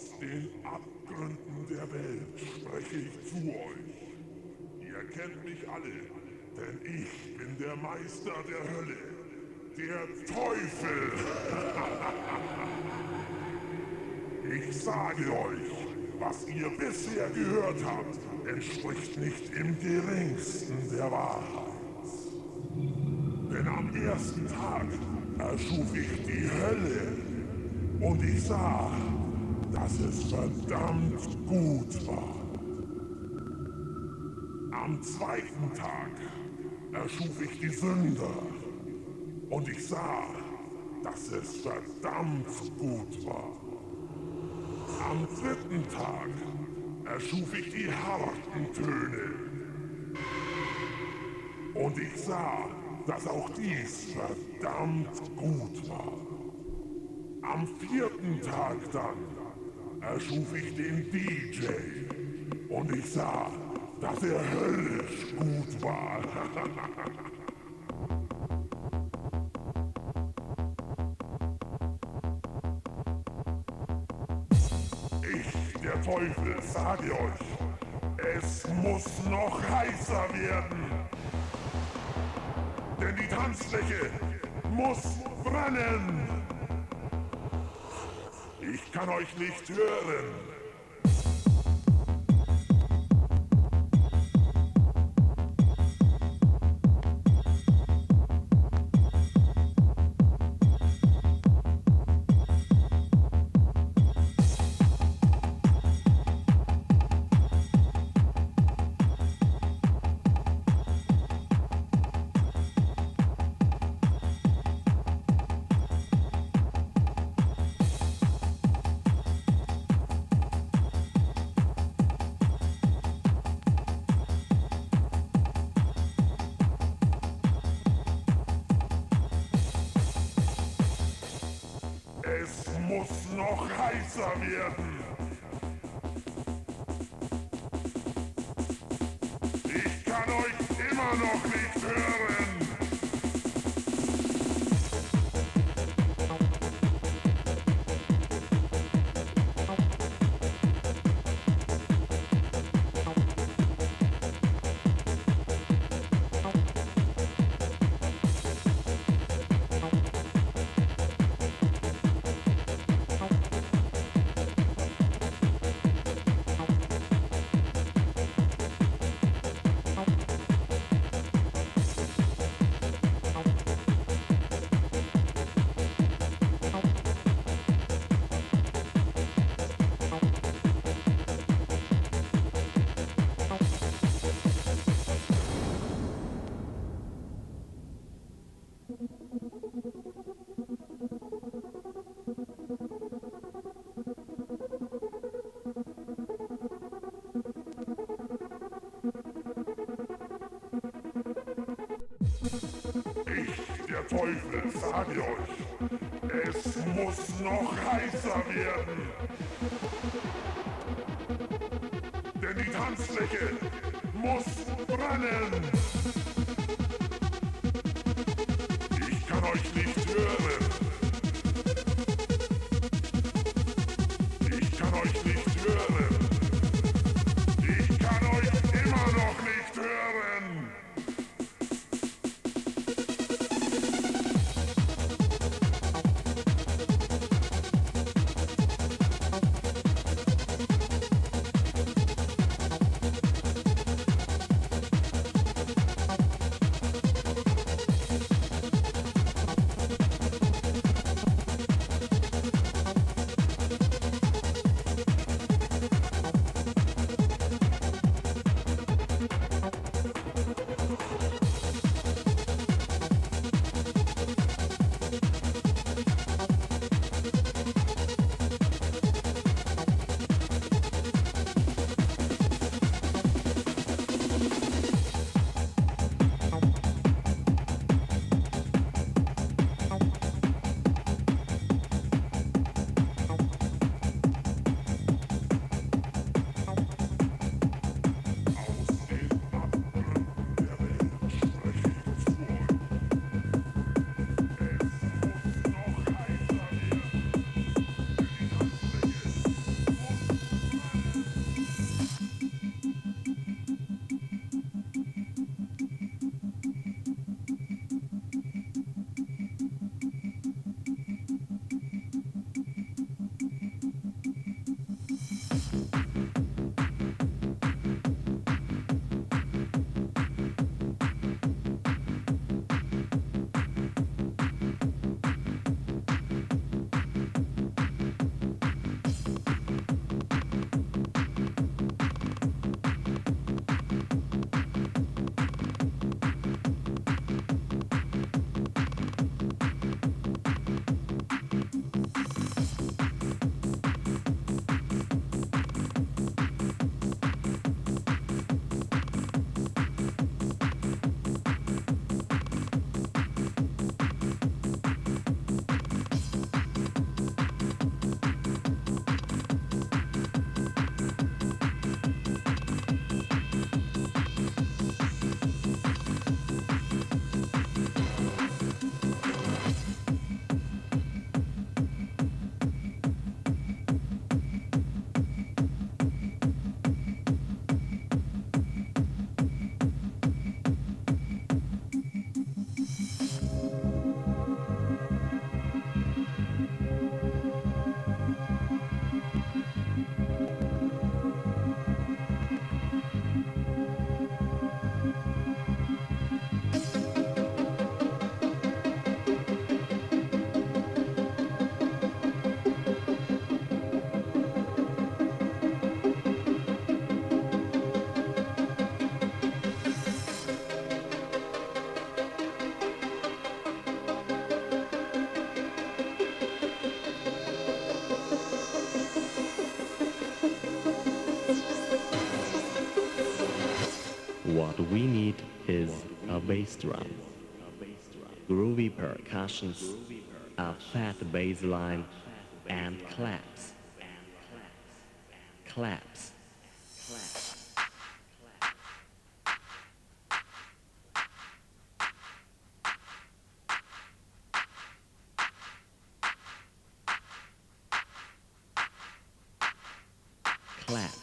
Aus den Abgründen der Welt spreche ich zu euch. Ihr kennt mich alle, denn ich bin der Meister der Hölle, der Teufel. ich sage euch, was ihr bisher gehört habt, entspricht nicht im geringsten der Wahrheit. Denn am ersten Tag erschuf ich die Hölle und ich sah, dass es verdammt gut war. Am zweiten Tag erschuf ich die Sünder und ich sah, dass es verdammt gut war. Am dritten Tag erschuf ich die harten Töne und ich sah, dass auch dies verdammt gut war. Am vierten Tag dann erschuf ich den DJ und ich sah, dass er höllisch gut war. ich, der Teufel, sage euch, es muss noch heißer werden. Denn die Tanzfläche muss brennen. Kann euch nicht hören. Ich, percussions, a uh, fat bass line, and claps. Claps. Claps.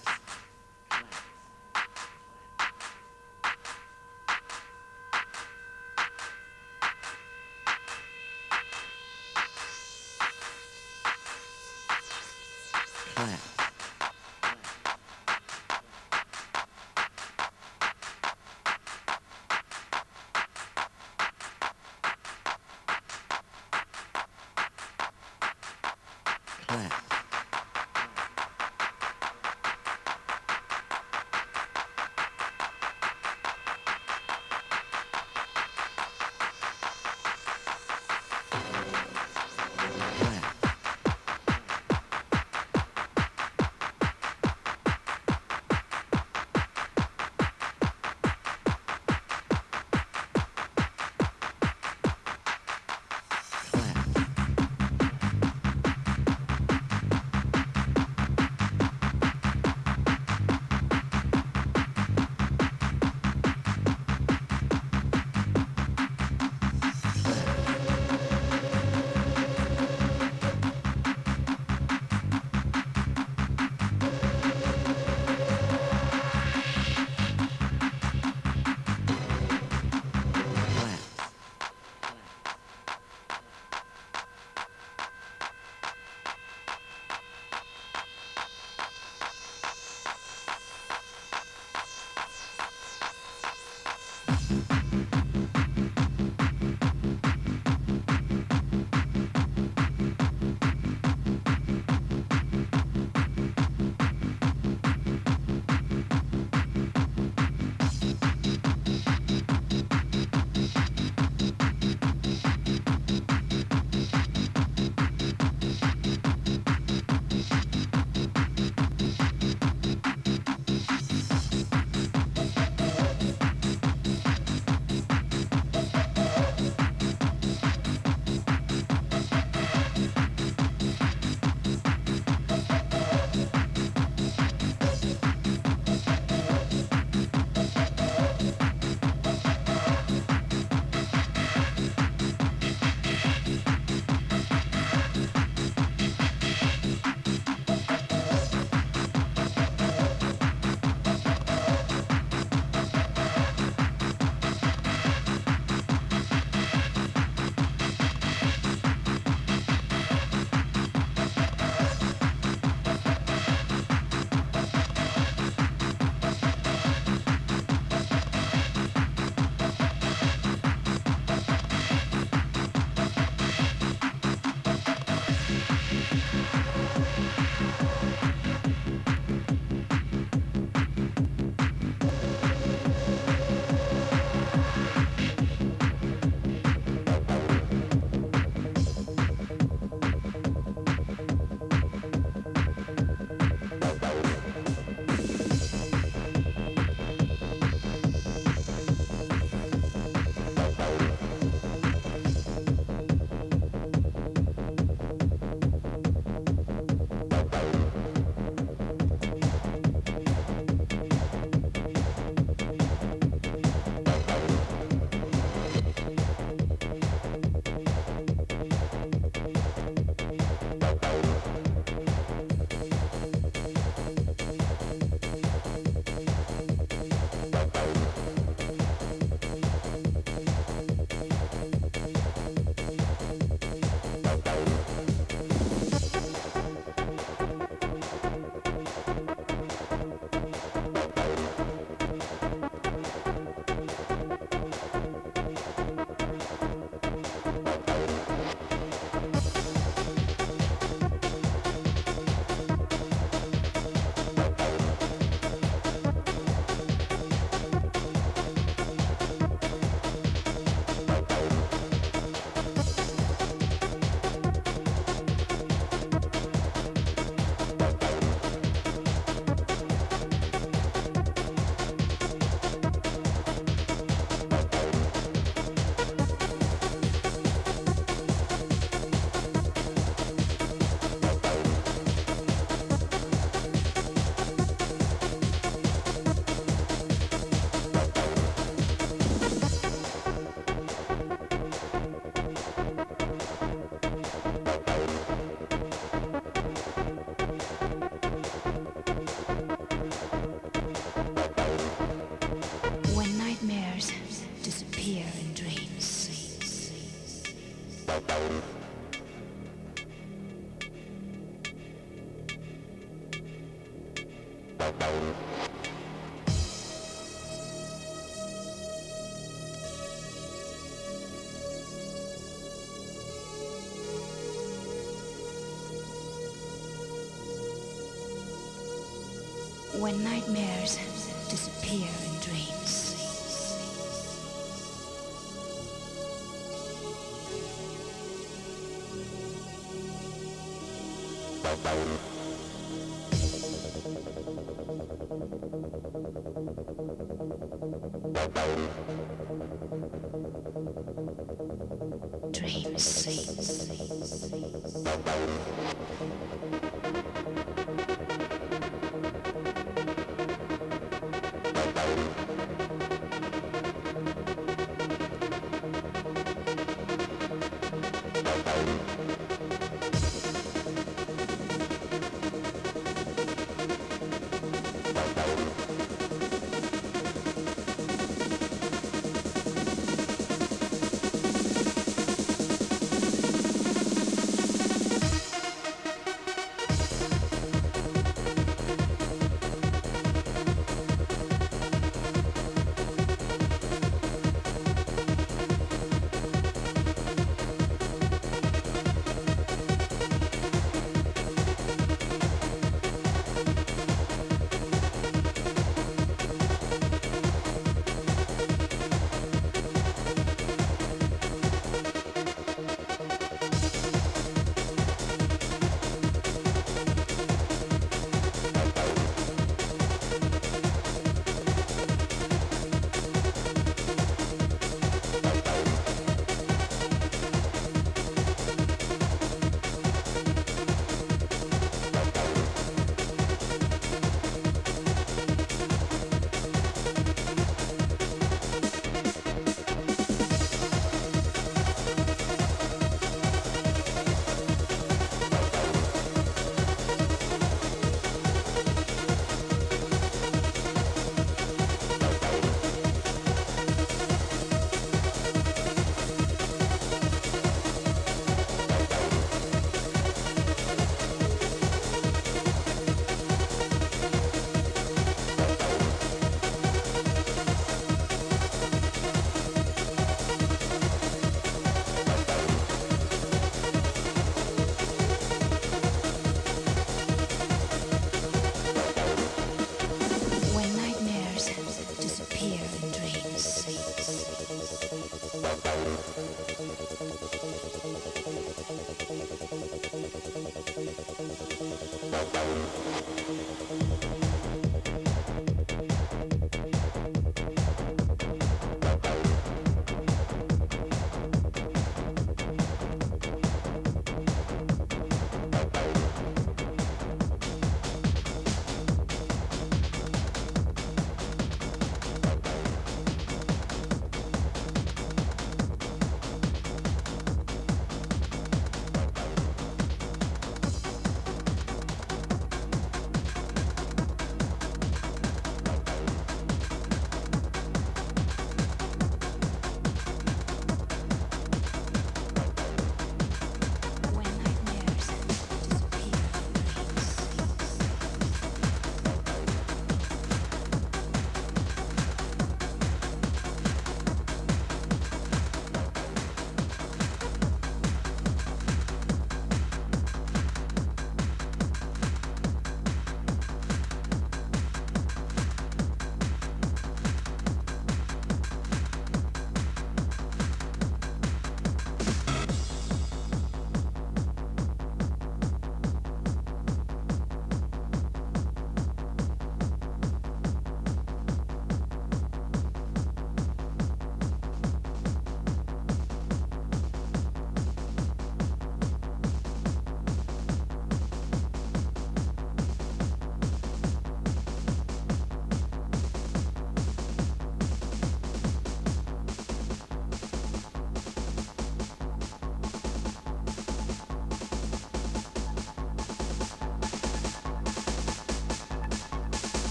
When nightmares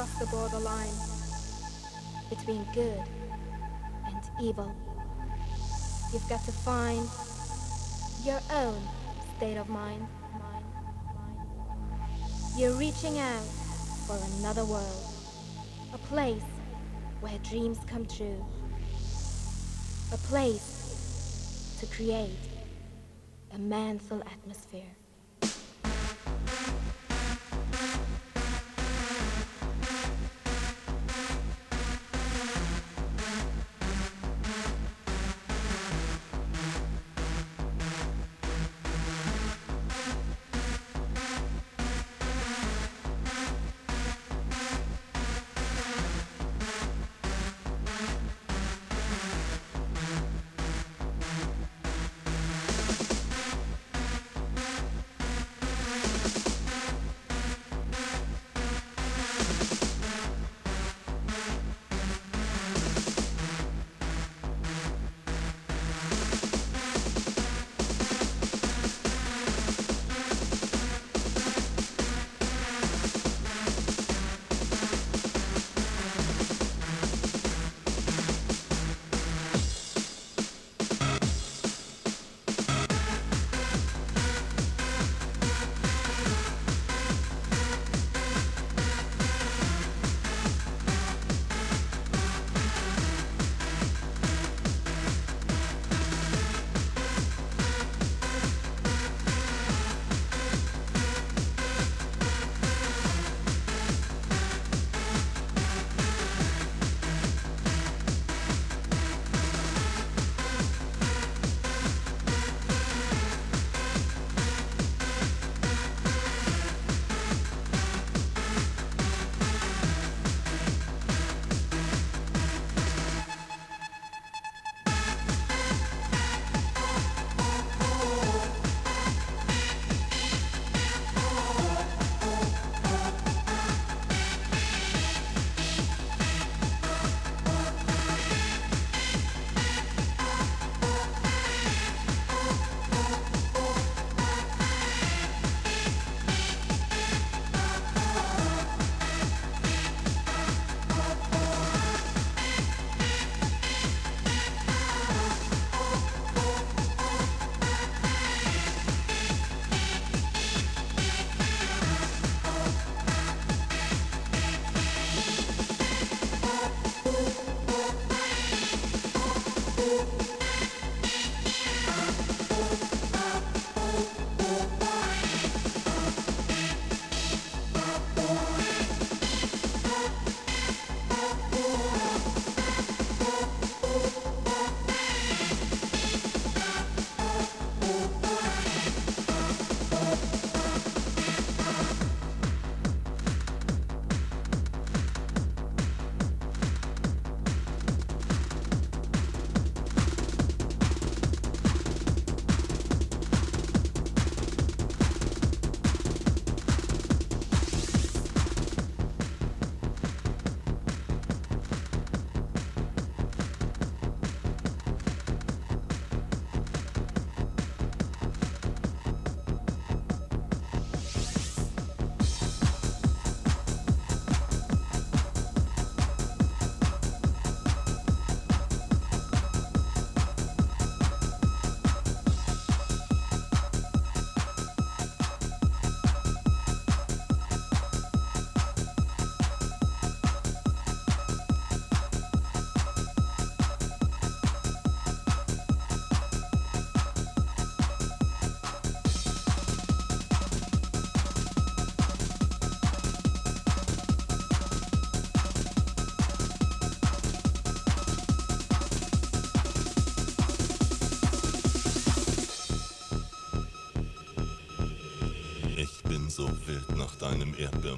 cross the borderline between good and evil. You've got to find your own state of mind. You're reaching out for another world, a place where dreams come true, a place to create a manful atmosphere.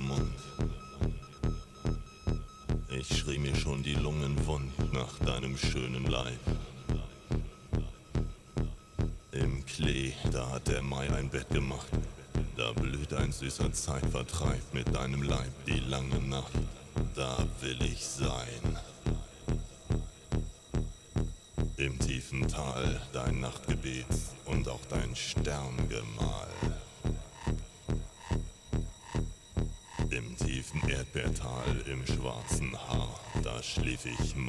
Erdbeermund. Ich schrie mir schon die Lungen wund nach deinem schönen Leib. Im Klee, da hat der Mai ein Bett gemacht. Da blüht ein süßer Zeitvertreib mit deinem Leib die lange Nacht.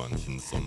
manchen Sonnen.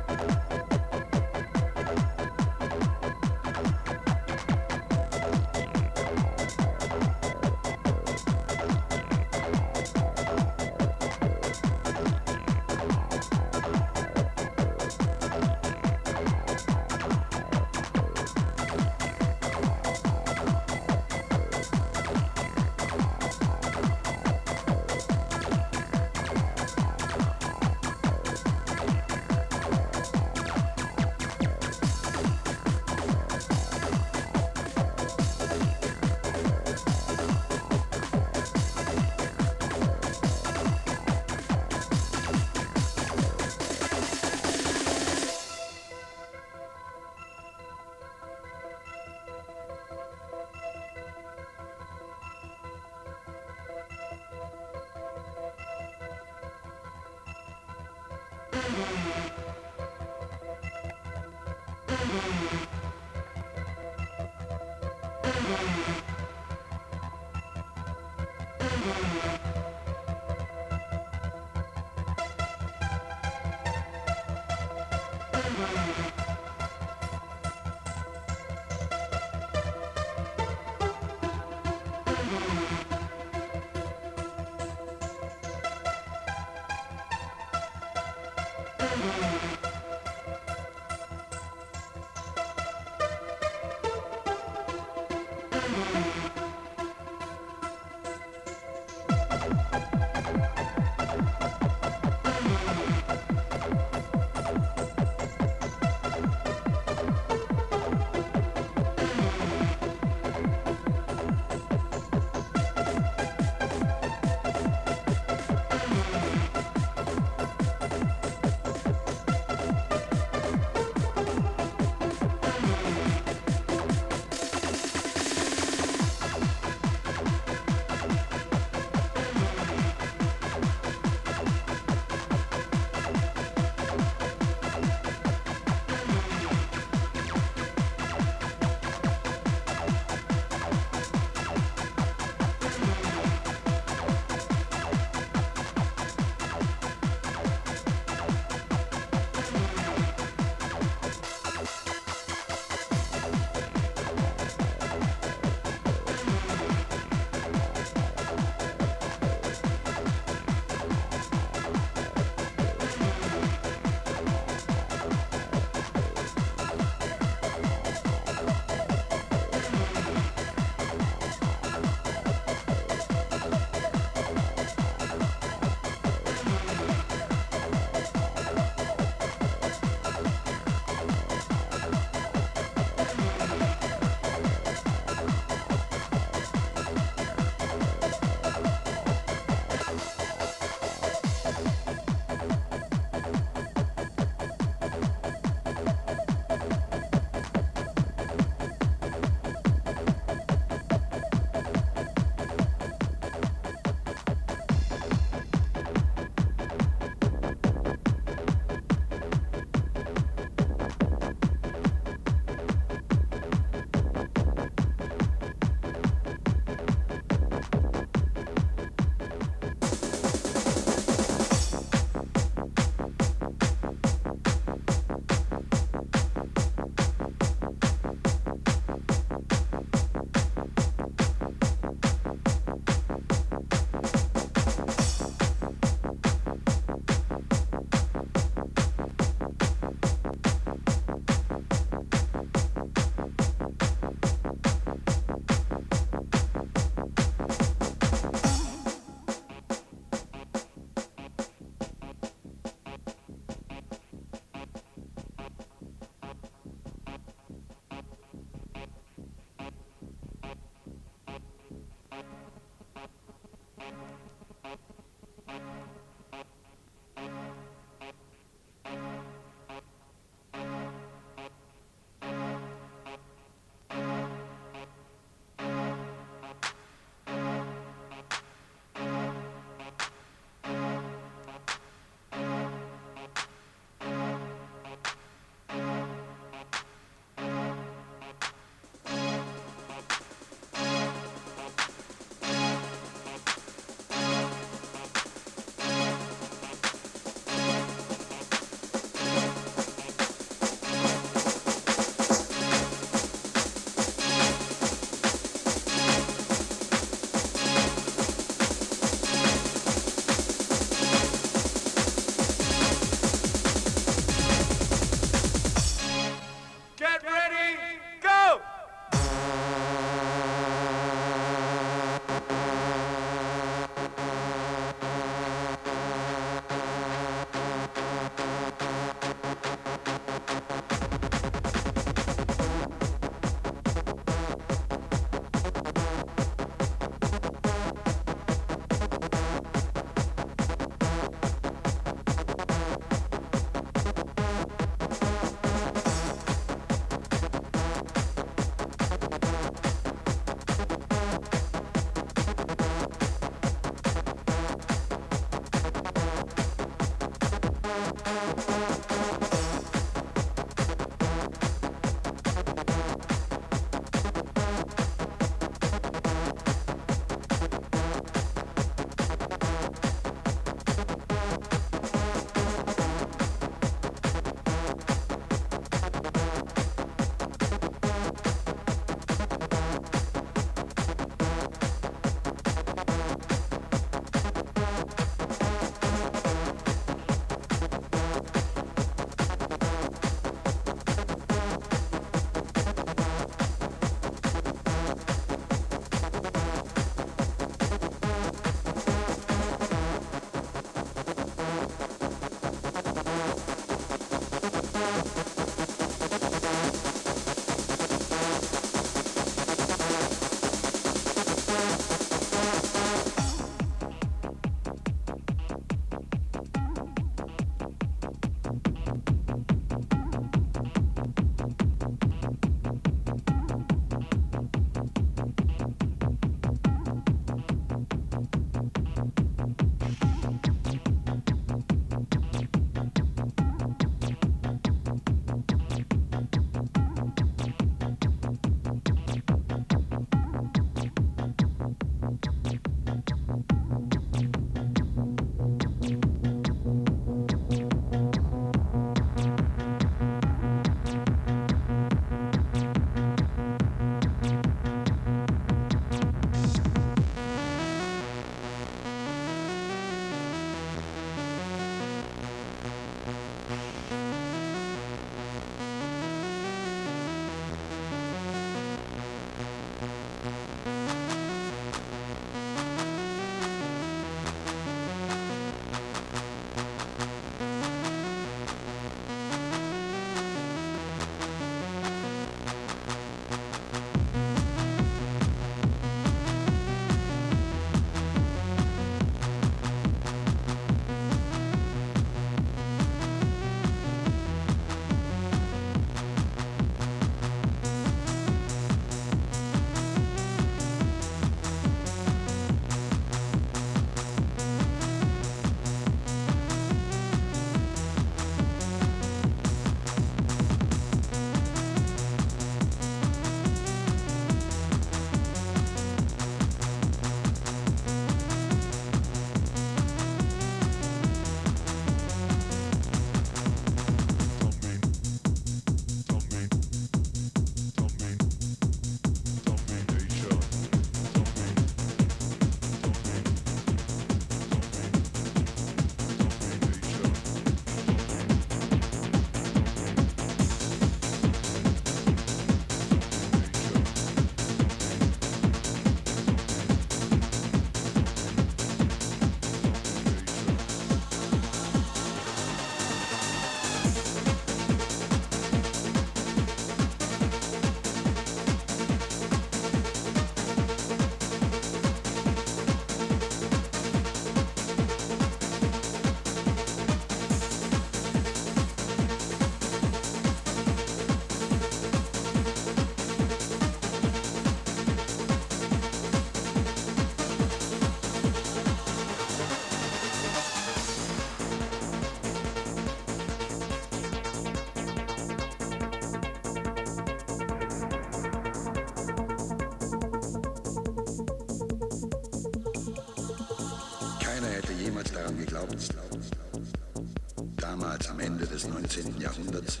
Jahrhunderts,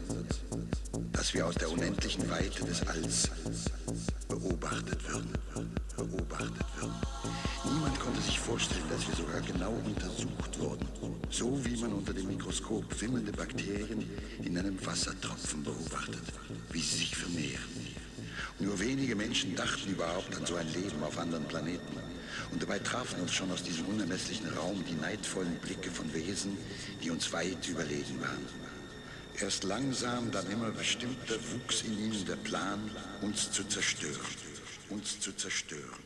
dass wir aus der unendlichen Weite des Alls beobachtet würden, beobachtet würden. Niemand konnte sich vorstellen, dass wir sogar genau untersucht wurden, so wie man unter dem Mikroskop wimmelnde Bakterien in einem Wassertropfen beobachtet, wie sie sich vermehren. Nur wenige Menschen dachten überhaupt an so ein Leben auf anderen Planeten. Und dabei trafen uns schon aus diesem unermesslichen Raum die neidvollen Blicke von Wesen, die uns weit überlegen waren. Erst langsam, dann immer bestimmter wuchs in ihnen der Plan, uns zu zerstören. Uns zu zerstören.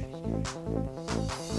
Yes, yes, yes.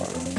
Star.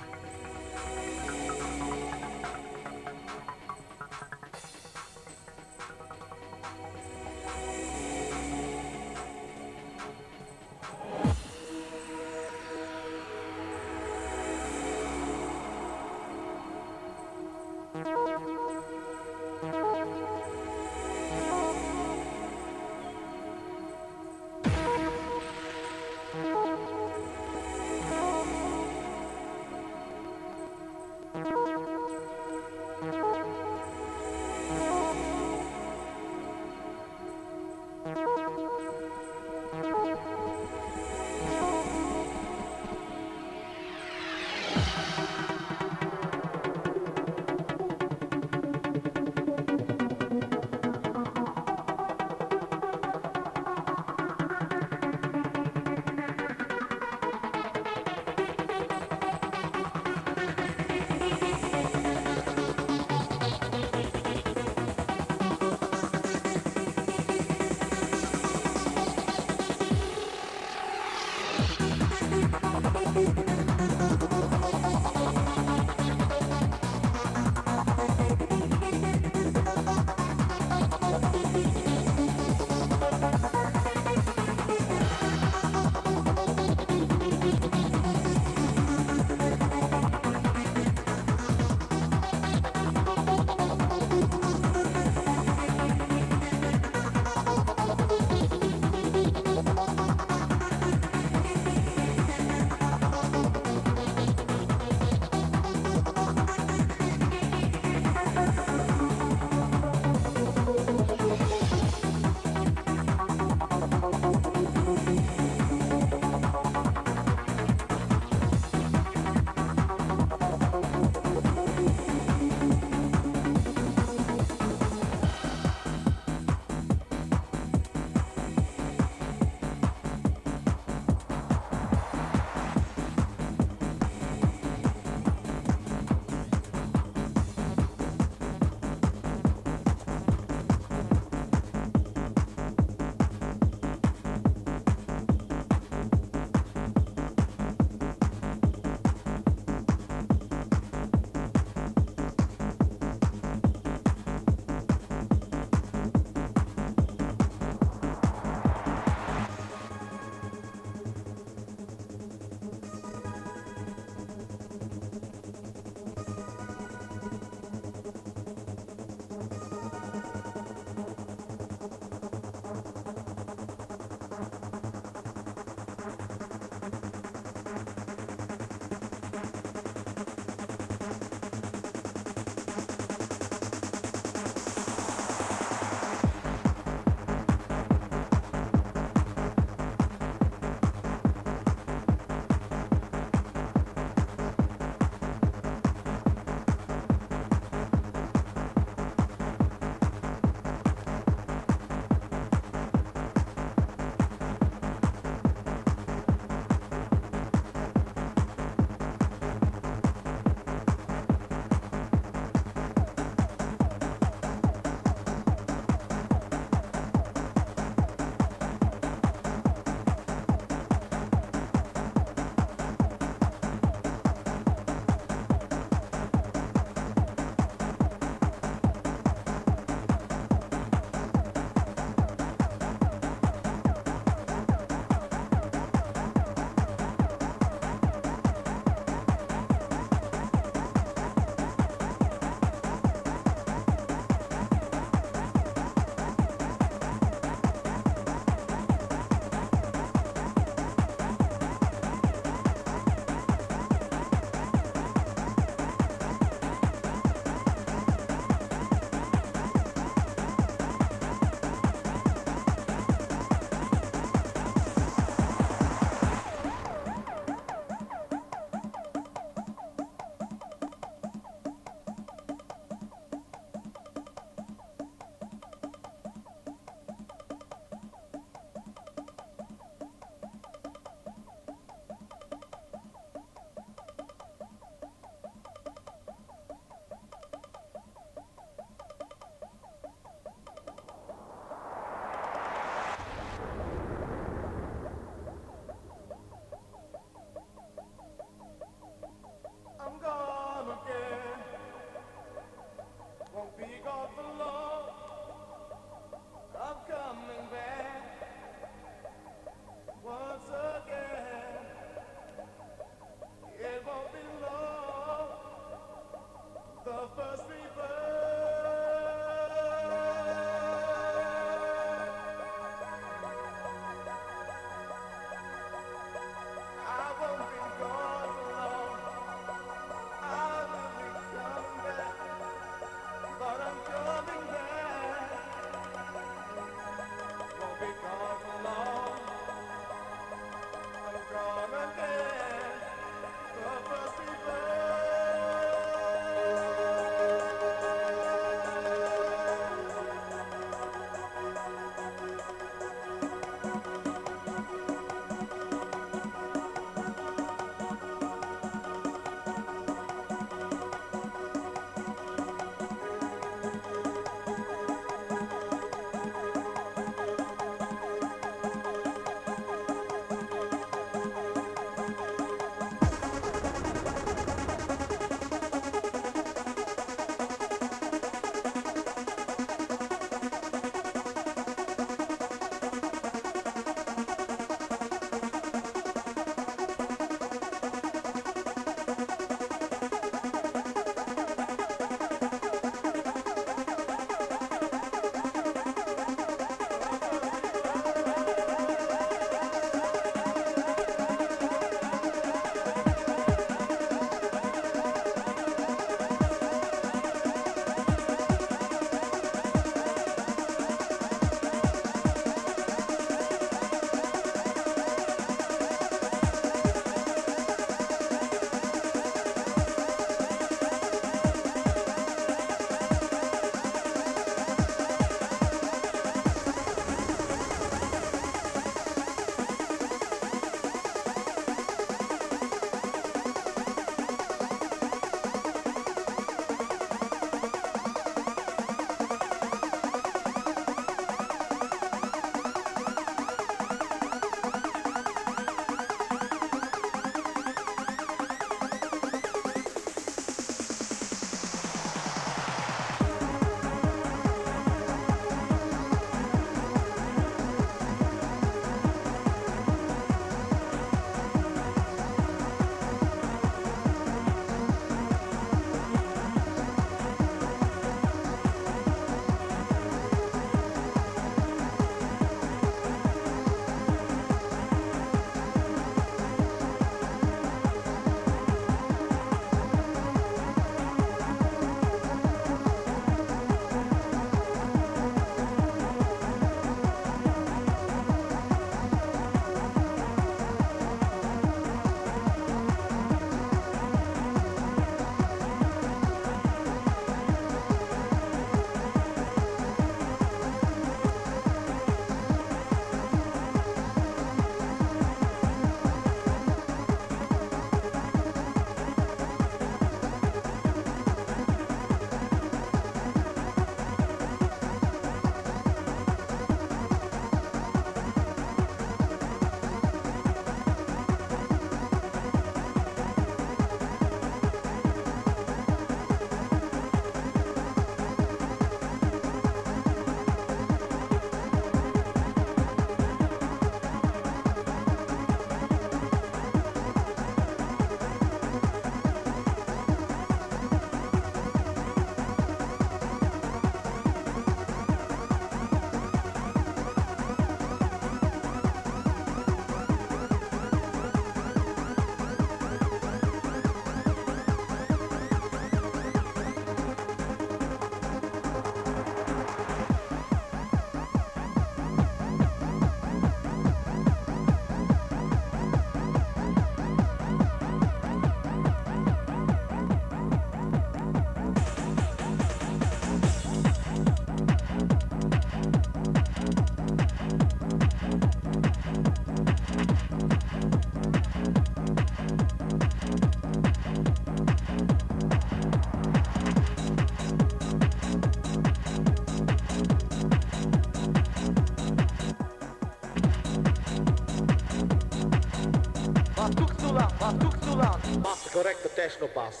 teste no passo.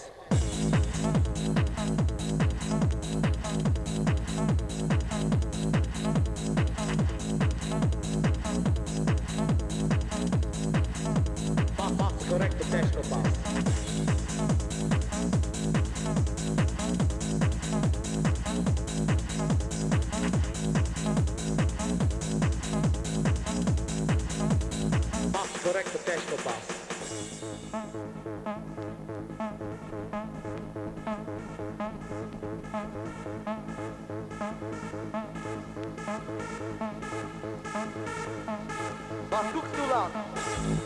不好看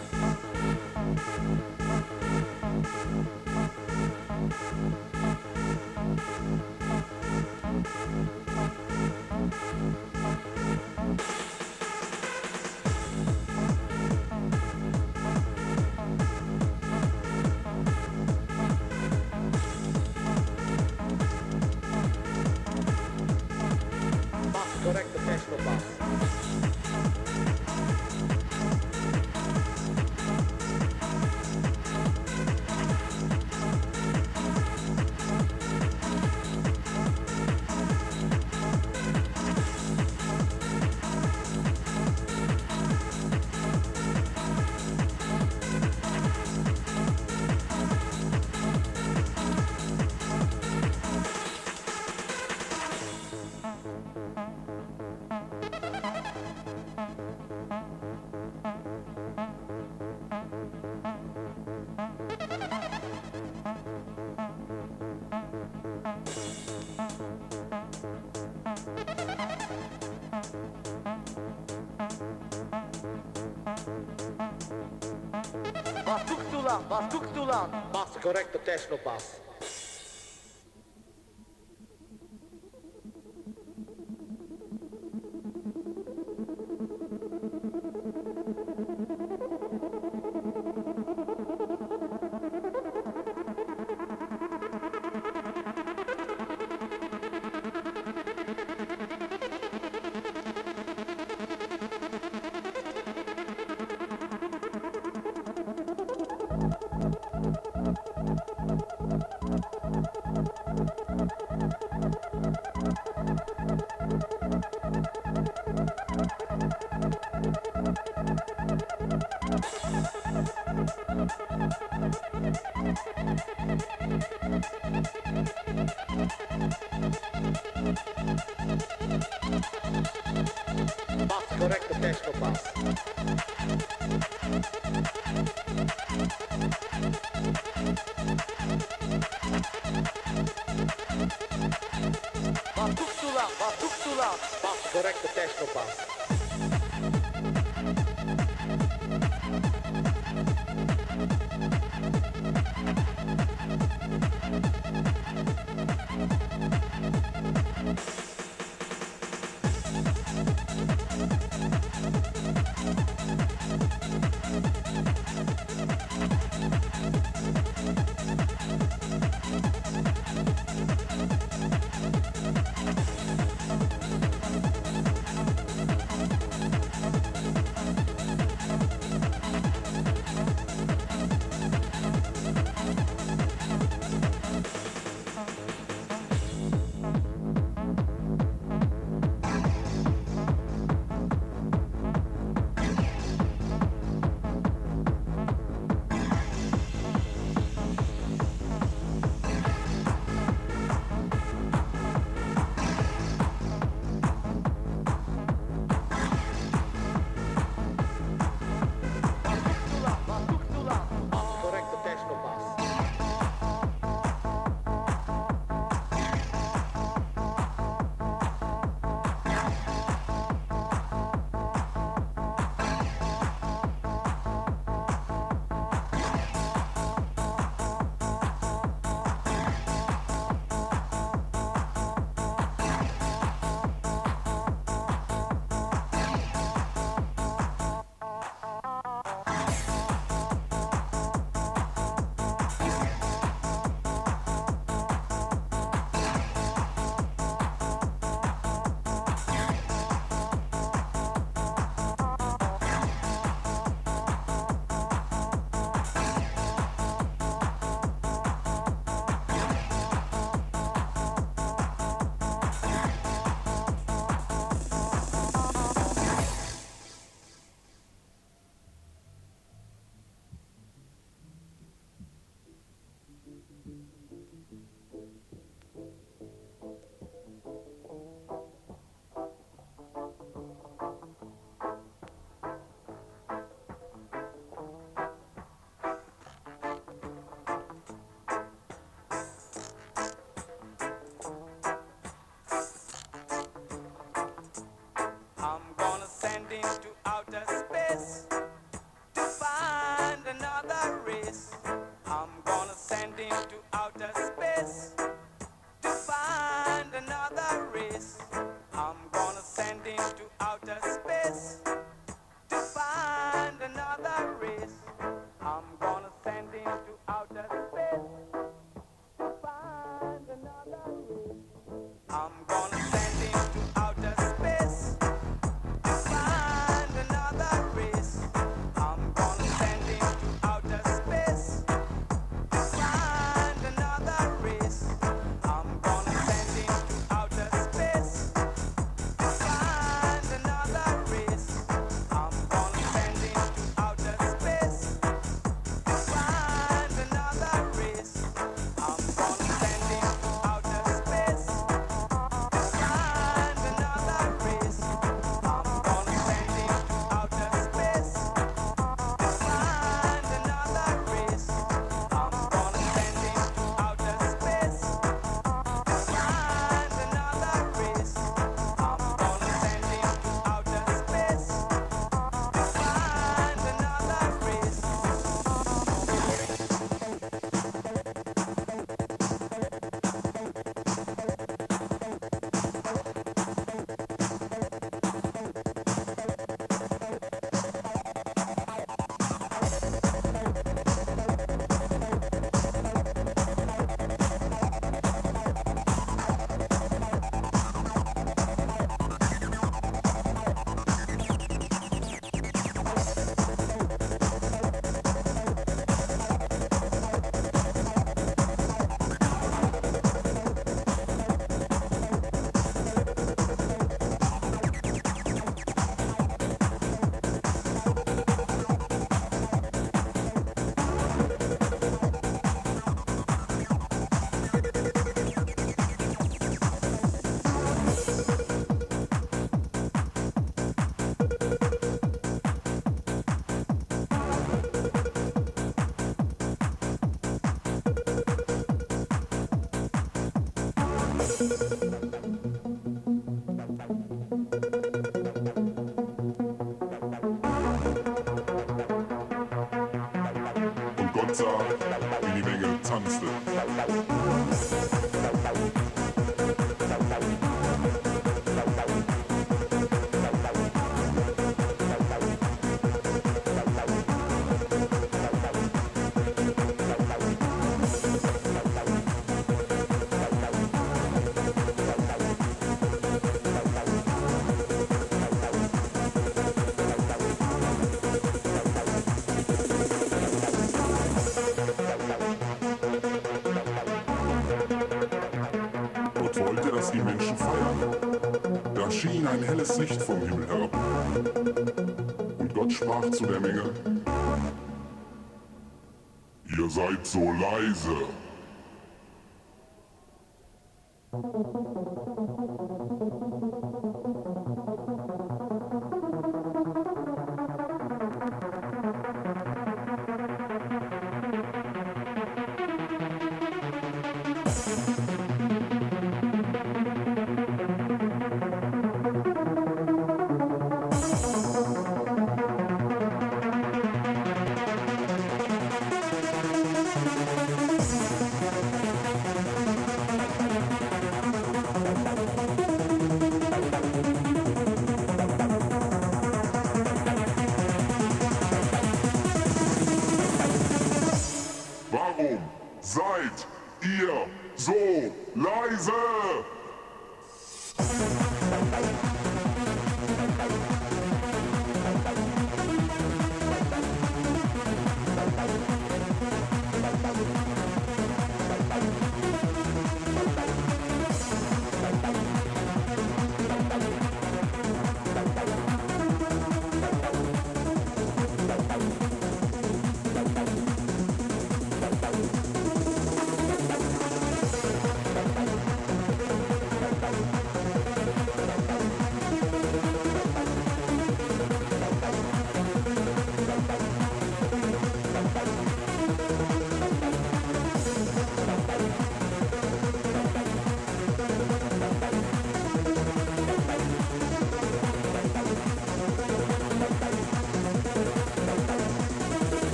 Bas bas doek lan. Bas, correcte technopas. Gott sah, ein helles Licht vom Himmel herab. Und Gott sprach zu der Menge, Ihr seid so leise. Warum seid ihr so leise?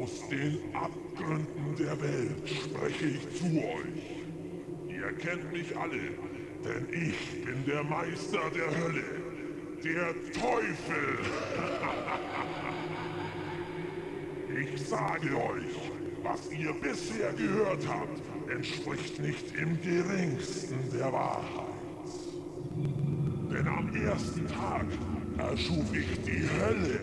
Aus den Abgründen der Welt spreche ich zu euch. Ihr kennt mich alle, denn ich bin der Meister der Hölle, der Teufel. ich sage euch, was ihr bisher gehört habt, entspricht nicht im geringsten der Wahrheit. Denn am ersten Tag erschuf ich die Hölle